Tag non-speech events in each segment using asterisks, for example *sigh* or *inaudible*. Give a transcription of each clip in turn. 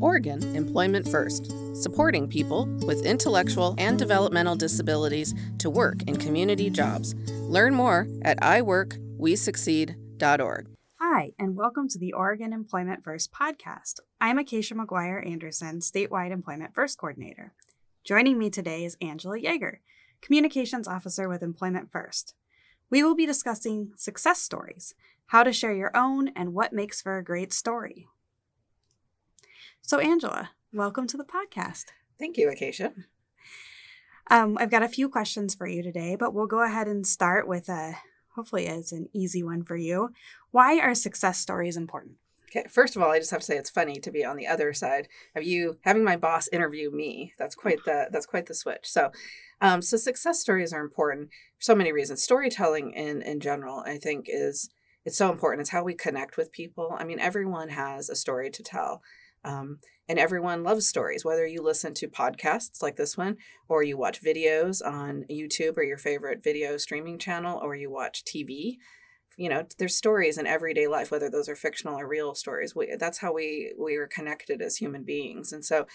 Oregon Employment First, supporting people with intellectual and developmental disabilities to work in community jobs. Learn more at iworkwesucceed.org. Hi, and welcome to the Oregon Employment First podcast. I'm Acacia McGuire Anderson, Statewide Employment First Coordinator. Joining me today is Angela Yeager, Communications Officer with Employment First. We will be discussing success stories, how to share your own, and what makes for a great story. So, Angela, welcome to the podcast. Thank you, Acacia. Um, I've got a few questions for you today, but we'll go ahead and start with a hopefully it's an easy one for you. Why are success stories important? Okay, first of all, I just have to say it's funny to be on the other side of you having my boss interview me. That's quite the that's quite the switch. So, um, so success stories are important for so many reasons. Storytelling in in general, I think, is it's so important. It's how we connect with people. I mean, everyone has a story to tell. Um, and everyone loves stories, whether you listen to podcasts like this one, or you watch videos on YouTube or your favorite video streaming channel, or you watch TV. You know, there's stories in everyday life, whether those are fictional or real stories. We, that's how we we are connected as human beings. And so,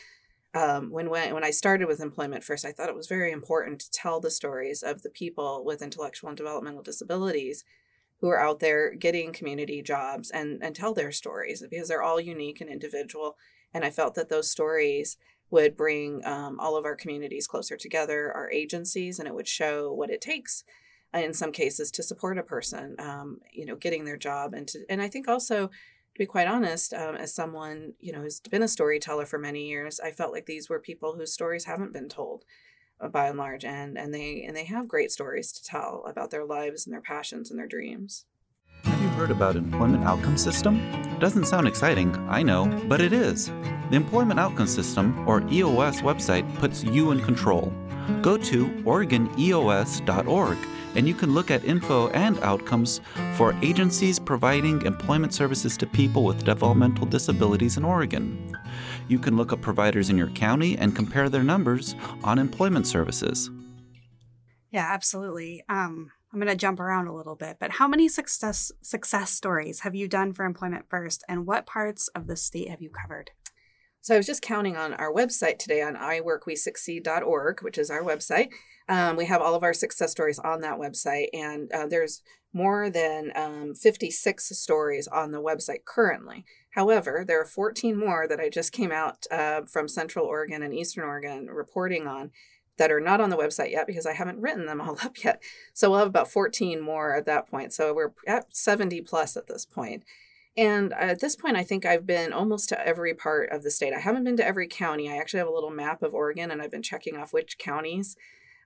um, when when when I started with employment first, I thought it was very important to tell the stories of the people with intellectual and developmental disabilities who are out there getting community jobs and, and tell their stories because they're all unique and individual. And I felt that those stories would bring um, all of our communities closer together, our agencies, and it would show what it takes uh, in some cases to support a person, um, you know, getting their job. And, to, and I think also, to be quite honest, um, as someone, you know, who's been a storyteller for many years, I felt like these were people whose stories haven't been told by and large and and they and they have great stories to tell about their lives and their passions and their dreams. Have you heard about employment outcome system? Doesn't sound exciting i know but it is. The employment outcome system or eos website puts you in control. Go to oregoneos.org and you can look at info and outcomes for agencies providing employment services to people with developmental disabilities in Oregon. You can look up providers in your county and compare their numbers on employment services. Yeah, absolutely. Um, I'm going to jump around a little bit, but how many success success stories have you done for Employment First, and what parts of the state have you covered? So I was just counting on our website today on iworkwesucceed.org, which is our website. Um, we have all of our success stories on that website, and uh, there's more than um, 56 stories on the website currently. However, there are 14 more that I just came out uh, from Central Oregon and Eastern Oregon reporting on that are not on the website yet because I haven't written them all *laughs* up yet. So we'll have about 14 more at that point. So we're at 70 plus at this point. And uh, at this point, I think I've been almost to every part of the state. I haven't been to every county. I actually have a little map of Oregon and I've been checking off which counties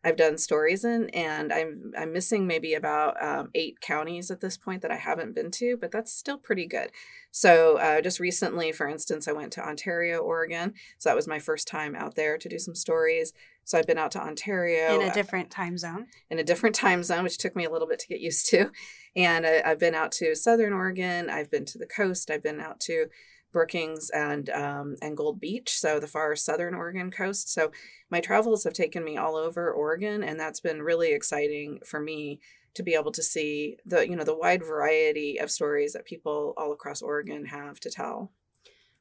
I've done stories in, and I'm I'm missing maybe about um, eight counties at this point that I haven't been to, but that's still pretty good. So uh, just recently, for instance, I went to Ontario, Oregon, so that was my first time out there to do some stories. So I've been out to Ontario in a uh, different time zone. In a different time zone, which took me a little bit to get used to, *laughs* and I, I've been out to Southern Oregon. I've been to the coast. I've been out to Brookings and um, and Gold Beach, so the far southern Oregon coast. So my travels have taken me all over Oregon, and that's been really exciting for me to be able to see the you know the wide variety of stories that people all across Oregon have to tell.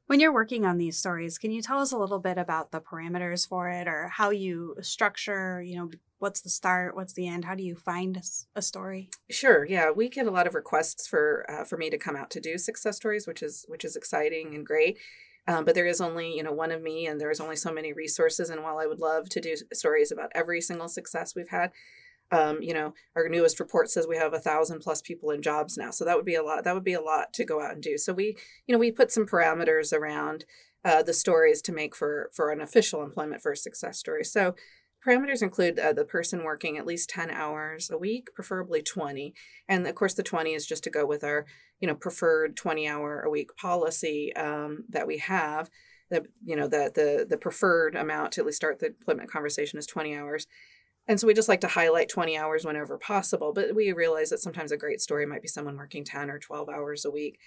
When you're working on these stories, can you tell us a little bit about the parameters for it or how you structure, you know, what's the start, what's the end? How do you find a story? Sure. Yeah, we get a lot of requests for uh, for me to come out to do success stories, which is which is exciting and great. Um, but there is only you know one of me, and there's only so many resources. And while I would love to do stories about every single success we've had, um, you know, our newest report says we have a thousand plus people in jobs now. So that would be a lot. That would be a lot to go out and do. So we, you know, we put some parameters around uh, the stories to make for for an official employment first success story. So parameters include uh, the person working at least 10 hours a week preferably 20 and of course the 20 is just to go with our you know preferred 20 hour a week policy um, that we have the you know the the the preferred amount to at least start the employment conversation is 20 hours and so we just like to highlight 20 hours whenever possible, but we realize that sometimes a great story might be someone working 10 or 12 hours a week.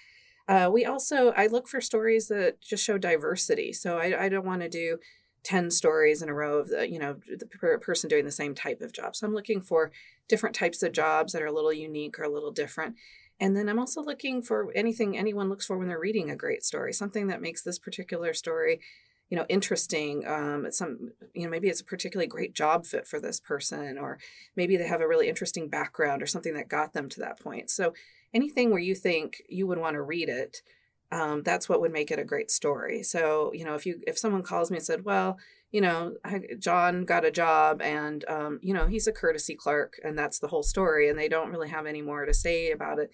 Uh, we also, I look for stories that just show diversity. So I, I don't want to do 10 stories in a row of the, you know, the person doing the same type of job. So I'm looking for different types of jobs that are a little unique or a little different. and then I'm also looking for anything anyone looks for when they're reading a great story, something that makes this particular story, you know, interesting. Um, some, you know, maybe it's a particularly great job fit for this person, or maybe they have a really interesting background or something that got them to that point. So anything where you think you would want to read it, um, that's what would make it a great story. So, you know, if you if someone calls me and said, well, you know, John got a job and, um, you know, he's a courtesy clerk and that's the whole story. And they don't really have any more to say about it.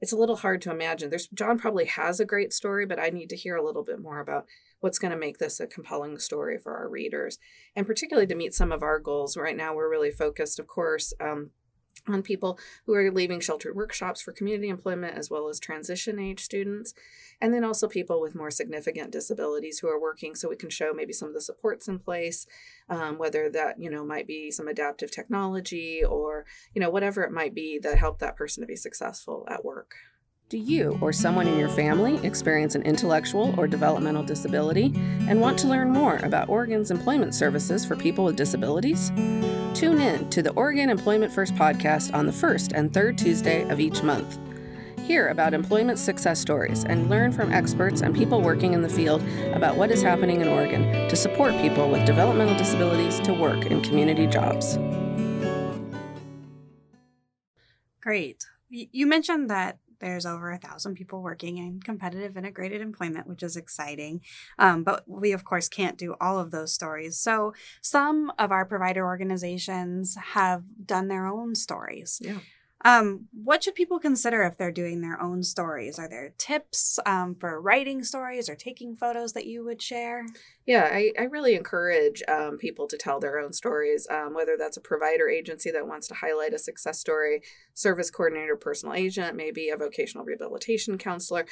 It's a little hard to imagine. There's John probably has a great story, but I need to hear a little bit more about what's going to make this a compelling story for our readers. And particularly to meet some of our goals. Right now, we're really focused, of course, um, on people who are leaving sheltered workshops for community employment as well as transition age students and then also people with more significant disabilities who are working so we can show maybe some of the supports in place um, whether that you know might be some adaptive technology or you know whatever it might be that help that person to be successful at work do you or someone in your family experience an intellectual or developmental disability and want to learn more about Oregon's employment services for people with disabilities? Tune in to the Oregon Employment First podcast on the first and third Tuesday of each month. Hear about employment success stories and learn from experts and people working in the field about what is happening in Oregon to support people with developmental disabilities to work in community jobs. Great. You mentioned that there's over a thousand people working in competitive integrated employment, which is exciting. Um, but we, of course, can't do all of those stories. So some of our provider organizations have done their own stories. Yeah. Um, what should people consider if they're doing their own stories? Are there tips um, for writing stories or taking photos that you would share? Yeah, I, I really encourage um, people to tell their own stories, um, whether that's a provider agency that wants to highlight a success story, service coordinator, personal agent, maybe a vocational rehabilitation counselor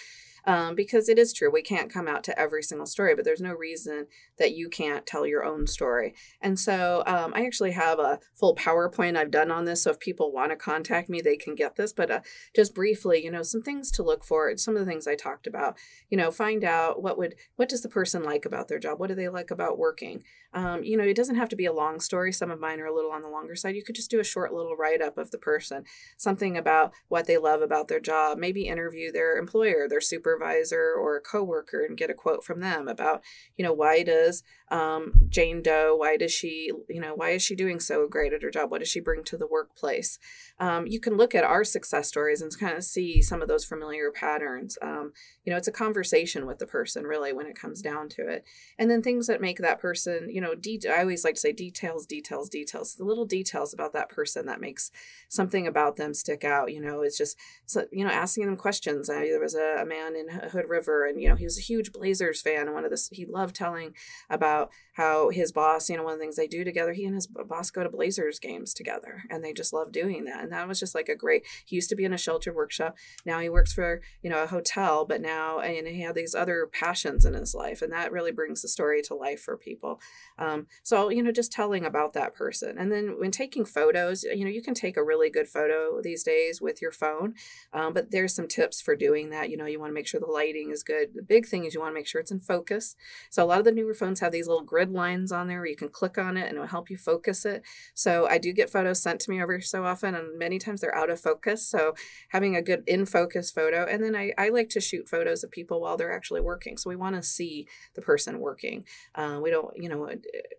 um, because it is true we can't come out to every single story but there's no reason that you can't tell your own story. And so um, i actually have a full powerpoint i've done on this so if people want to contact me they can get this but uh, just briefly you know some things to look for some of the things i talked about you know find out what would what does the person like about their job what do they like about working um, you know it doesn't have to be a long story some of mine are a little on the longer side you could just do a short little write-up of the person something about what they love about their job maybe interview their employer their supervisor or a coworker and get a quote from them about, you know, why does um, Jane Doe, why does she, you know, why is she doing so great at her job? What does she bring to the workplace? Um, you can look at our success stories and kind of see some of those familiar patterns. Um, you know, it's a conversation with the person really when it comes down to it. And then things that make that person, you know, de- I always like to say details, details, details, the little details about that person that makes something about them stick out. You know, it's just, so, you know, asking them questions. I, there was a, a man in Hood River and, you know, he was a huge Blazers fan. And one of this, he loved telling about how his boss, you know, one of the things they do together, he and his boss go to Blazers games together and they just love doing that. And that was just like a great, he used to be in a shelter workshop. Now he works for, you know, a hotel, but now, and he had these other passions in his life. And that really brings the story to life for people. Um, so, you know, just telling about that person. And then when taking photos, you know, you can take a really good photo these days with your phone. Um, but there's some tips for doing that. You know, you want to make sure the lighting is good. The big thing is you want to make sure it's in focus. So a lot of the newer phones have these little grid lines on there where you can click on it and it'll help you focus it. So I do get photos sent to me every so often, and many times they're out of focus. So having a good in focus photo. And then I, I like to shoot photos of people while they're actually working. So we want to see the person working. Uh, we don't, you know,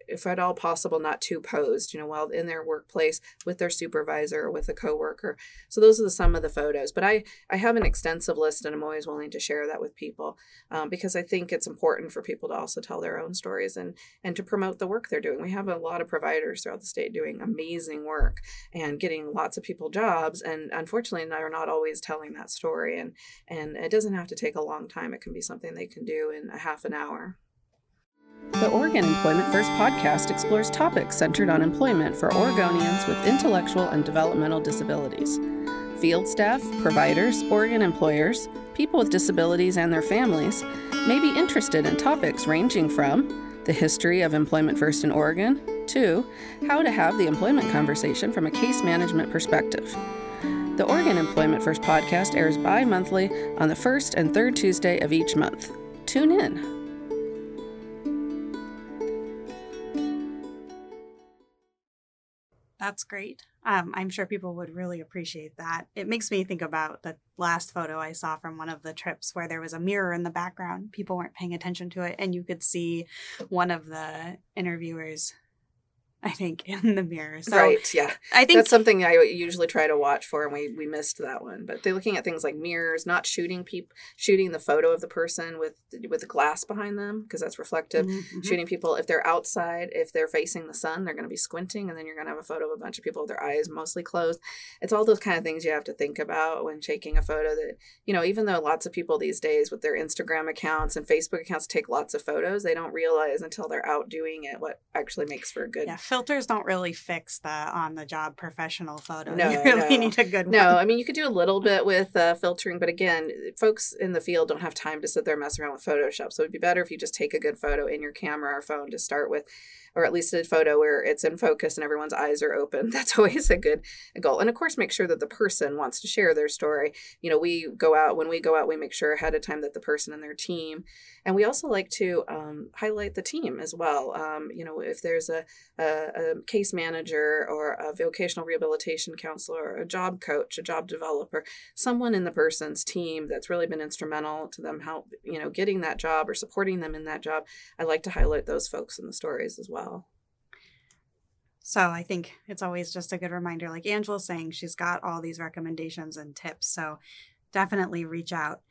if at all possible, not too posed, you know, while in their workplace with their supervisor or with a coworker. So those are the, some of the photos. But I, I have an extensive list and I'm always willing to share that with people um, because I think it's important for people to also tell their own stories and and to promote the work they're doing. We have a lot of providers throughout the state doing amazing work and getting lots of people jobs. And unfortunately, they're not always telling that story. And, and it doesn't have to take a long time, it can be something they can do in a half an hour. The Oregon Employment First podcast explores topics centered on employment for Oregonians with intellectual and developmental disabilities. Field staff, providers, Oregon employers, people with disabilities, and their families may be interested in topics ranging from the history of Employment First in Oregon. to how to have the employment conversation from a case management perspective. The Oregon Employment First podcast airs bi monthly on the first and third Tuesday of each month. Tune in. That's great. Um, I'm sure people would really appreciate that. It makes me think about the last photo I saw from one of the trips where there was a mirror in the background. People weren't paying attention to it, and you could see one of the interviewers *laughs* I think, in the mirror. So right. Yeah. I think That's something I usually try to watch for, and we, we missed that one. But they're looking at things like mirrors, not shooting people, shooting the photo of the person with with the glass behind them because that's reflective. Mhm, mhm. Shooting people if they're outside, if they're facing the sun, they're going to be squinting, and then you're going to have a photo of a bunch of people with their eyes mostly closed. It's all those kind of things you have to think about when taking a photo. That you know, even though lots of people these days with their Instagram accounts and Facebook accounts take lots of photos, they don't realize until they're out doing it what actually makes for a good yeah, filters don't really fix the on the job professional photo. *laughs* No, you really no. need a good No. I mean you could do a little *laughs* bit with uh, filtering, but again, folks in the field don't have time to sit there and mess around with Photoshop. So it'd be better if you just take a good photo in your camera or phone to start with, or at least a photo where it's in focus and everyone's eyes are open. *laughs* That's always a good goal. And of course, make sure that the person wants to share their story. You know, we go out when we go out, we make sure ahead of time that the person and their team, and we also like to um, highlight the team as well. Um, you know, if there's a, a, a case manager or a vocational rehabilitation counselor, or a job coach, a job developer, someone in the person's team that's really been instrumental to them help, you know, getting that job or supporting them in that job. I like to highlight those folks in the stories as well. So I think it's always just a good reminder. Like Angela's saying, she's got all these recommendations and tips. So definitely reach out.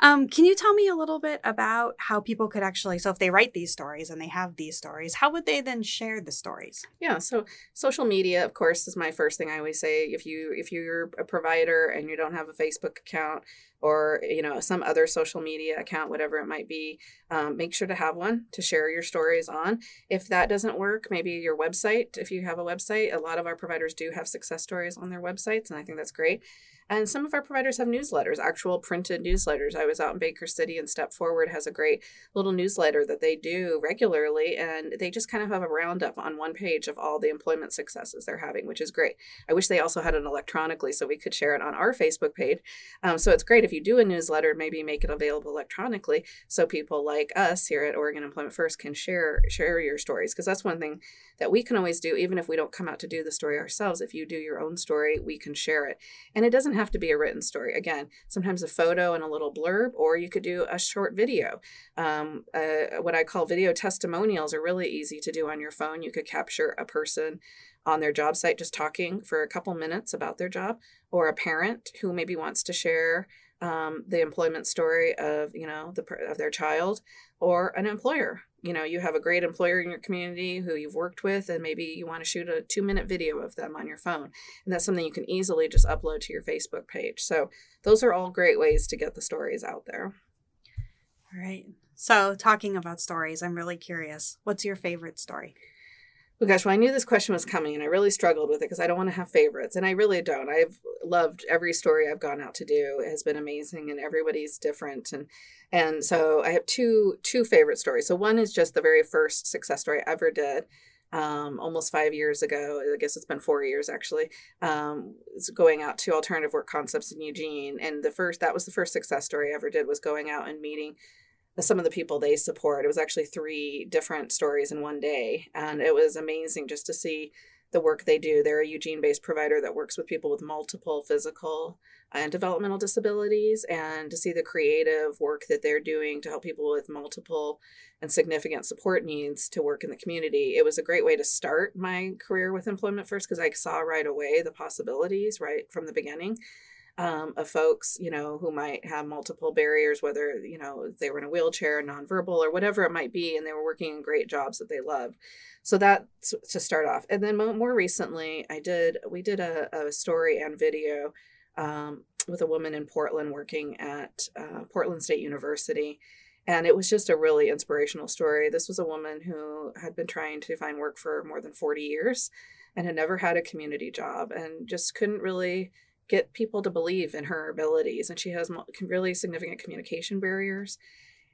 Um, can you tell me a little bit about how people could actually, so if they write these stories and they have these stories, how would they then share the stories? Yeah, so social media, of course, is my first thing I always say. If you if you're a provider and you don't have a Facebook account or you know some other social media account, whatever it might be, um, make sure to have one to share your stories on. If that doesn't work, maybe your website. If you have a website, a lot of our providers do have success stories on their websites, and I think that's great. And some of our providers have newsletters, actual printed newsletters. I was out in Baker City and Step Forward has a great little newsletter that they do regularly. And they just kind of have a roundup on one page of all the employment successes they're having, which is great. I wish they also had it electronically so we could share it on our Facebook page. Um, so it's great if you do a newsletter, maybe make it available electronically so people like us here at Oregon Employment First can share share your stories. Because that's one thing that we can always do, even if we don't come out to do the story ourselves. If you do your own story, we can share it. And it doesn't have to be a written story. Again, sometimes a photo and a little blurb, or you could do a short video. Um, uh, what I call video testimonials are really easy to do on your phone. You could capture a person on their job site just talking for a couple minutes about their job, or a parent who maybe wants to share um, the employment story of you know the of their child, or an employer. You know, you have a great employer in your community who you've worked with, and maybe you want to shoot a two minute video of them on your phone. And that's something you can easily just upload to your Facebook page. So, those are all great ways to get the stories out there. All right. So talking about stories, I'm really curious. What's your favorite story? Oh gosh, well, I knew this question was coming and I really struggled with it because I don't want to have favorites. And I really don't. I've loved every story I've gone out to do. It has been amazing and everybody's different. And and so I have two two favorite stories. So one is just the very first success story I ever did. Um, almost five years ago, I guess it's been four years actually. Um, going out to alternative work concepts in Eugene, and the first that was the first success story I ever did was going out and meeting some of the people they support. It was actually three different stories in one day, and it was amazing just to see the work they do. They're a Eugene based provider that works with people with multiple physical and developmental disabilities, and to see the creative work that they're doing to help people with multiple and significant support needs to work in the community. It was a great way to start my career with Employment First because I saw right away the possibilities right from the beginning um, of folks, you know, who might have multiple barriers, whether, you know, they were in a wheelchair, nonverbal, or whatever it might be, and they were working in great jobs that they loved. So that's to start off. And then more recently, I did, we did a, a story and video um, with a woman in Portland working at uh, Portland State University. And it was just a really inspirational story. This was a woman who had been trying to find work for more than 40 years and had never had a community job and just couldn't really get people to believe in her abilities and she has really significant communication barriers.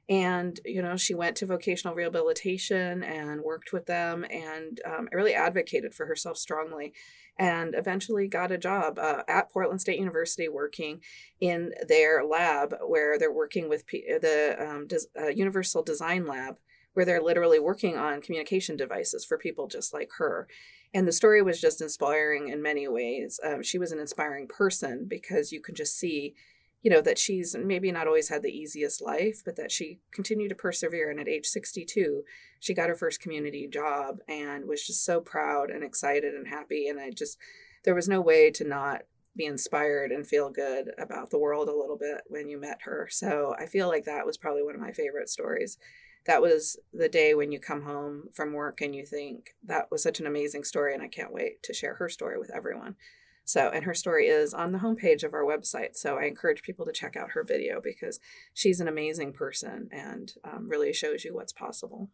And you know she went to vocational rehabilitation and worked with them and um, really advocated for herself strongly and eventually got a job uh, at portland state university working in their lab where they're working with P- the um, des- uh, universal design lab where they're literally working on communication devices for people just like her. And the story was just inspiring in many ways. Um, she was an inspiring person because you can just see, you know, that she's maybe not always had the easiest life, but that she continued to persevere. And at age 62, she got her first community job and was just so proud and excited and happy. And I just, there was no way to not be inspired and feel good about the world a little bit when you met her. So I feel like that was probably one of my favorite stories that was the day when you come home from work and you think that was such an amazing story and I can't wait to share her story with everyone. So, and her story is on the homepage of our website. So I encourage people to check out her video because she's an amazing person and um, really shows you what's possible.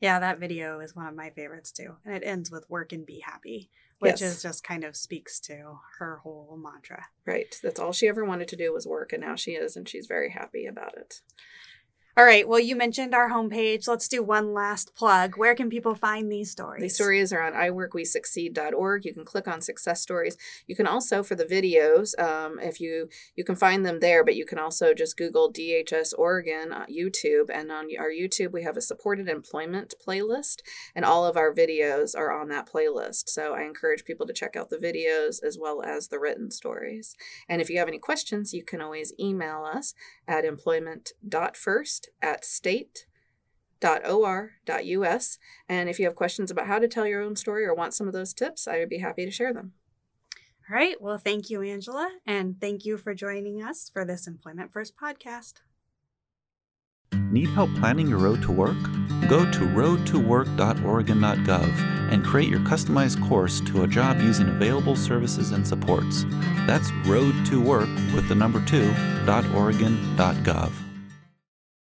Yeah, that video is one of my favorites too. And it ends with work and be happy, which yes. is just kind of speaks to her whole mantra. Right. That's all she ever wanted to do was work. And now she is, and she's very happy about it. All right. Well, you mentioned our homepage. Let's do one last plug. Where can people find these stories? These stories are on iworkwesucceed.org. You can click on success stories. You can also, for the videos, um, if you you can find them there, but you can also just Google DHS Oregon uh, YouTube, and on our YouTube we have a supported employment playlist, and all of our videos are on that playlist. So I encourage people to check out the videos as well as the written stories. And if you have any questions, you can always email us at employment.first at state.or.us. And if you have questions about how to tell your own story or want some of those tips, I would be happy to share them. All right. Well, thank you, Angela. And thank you for joining us for this Employment First podcast. Need help planning your road to work? Go to road2work.oregon.gov and create your customized course to a job using available services and supports. That's road to work with the number two, .oregon.gov.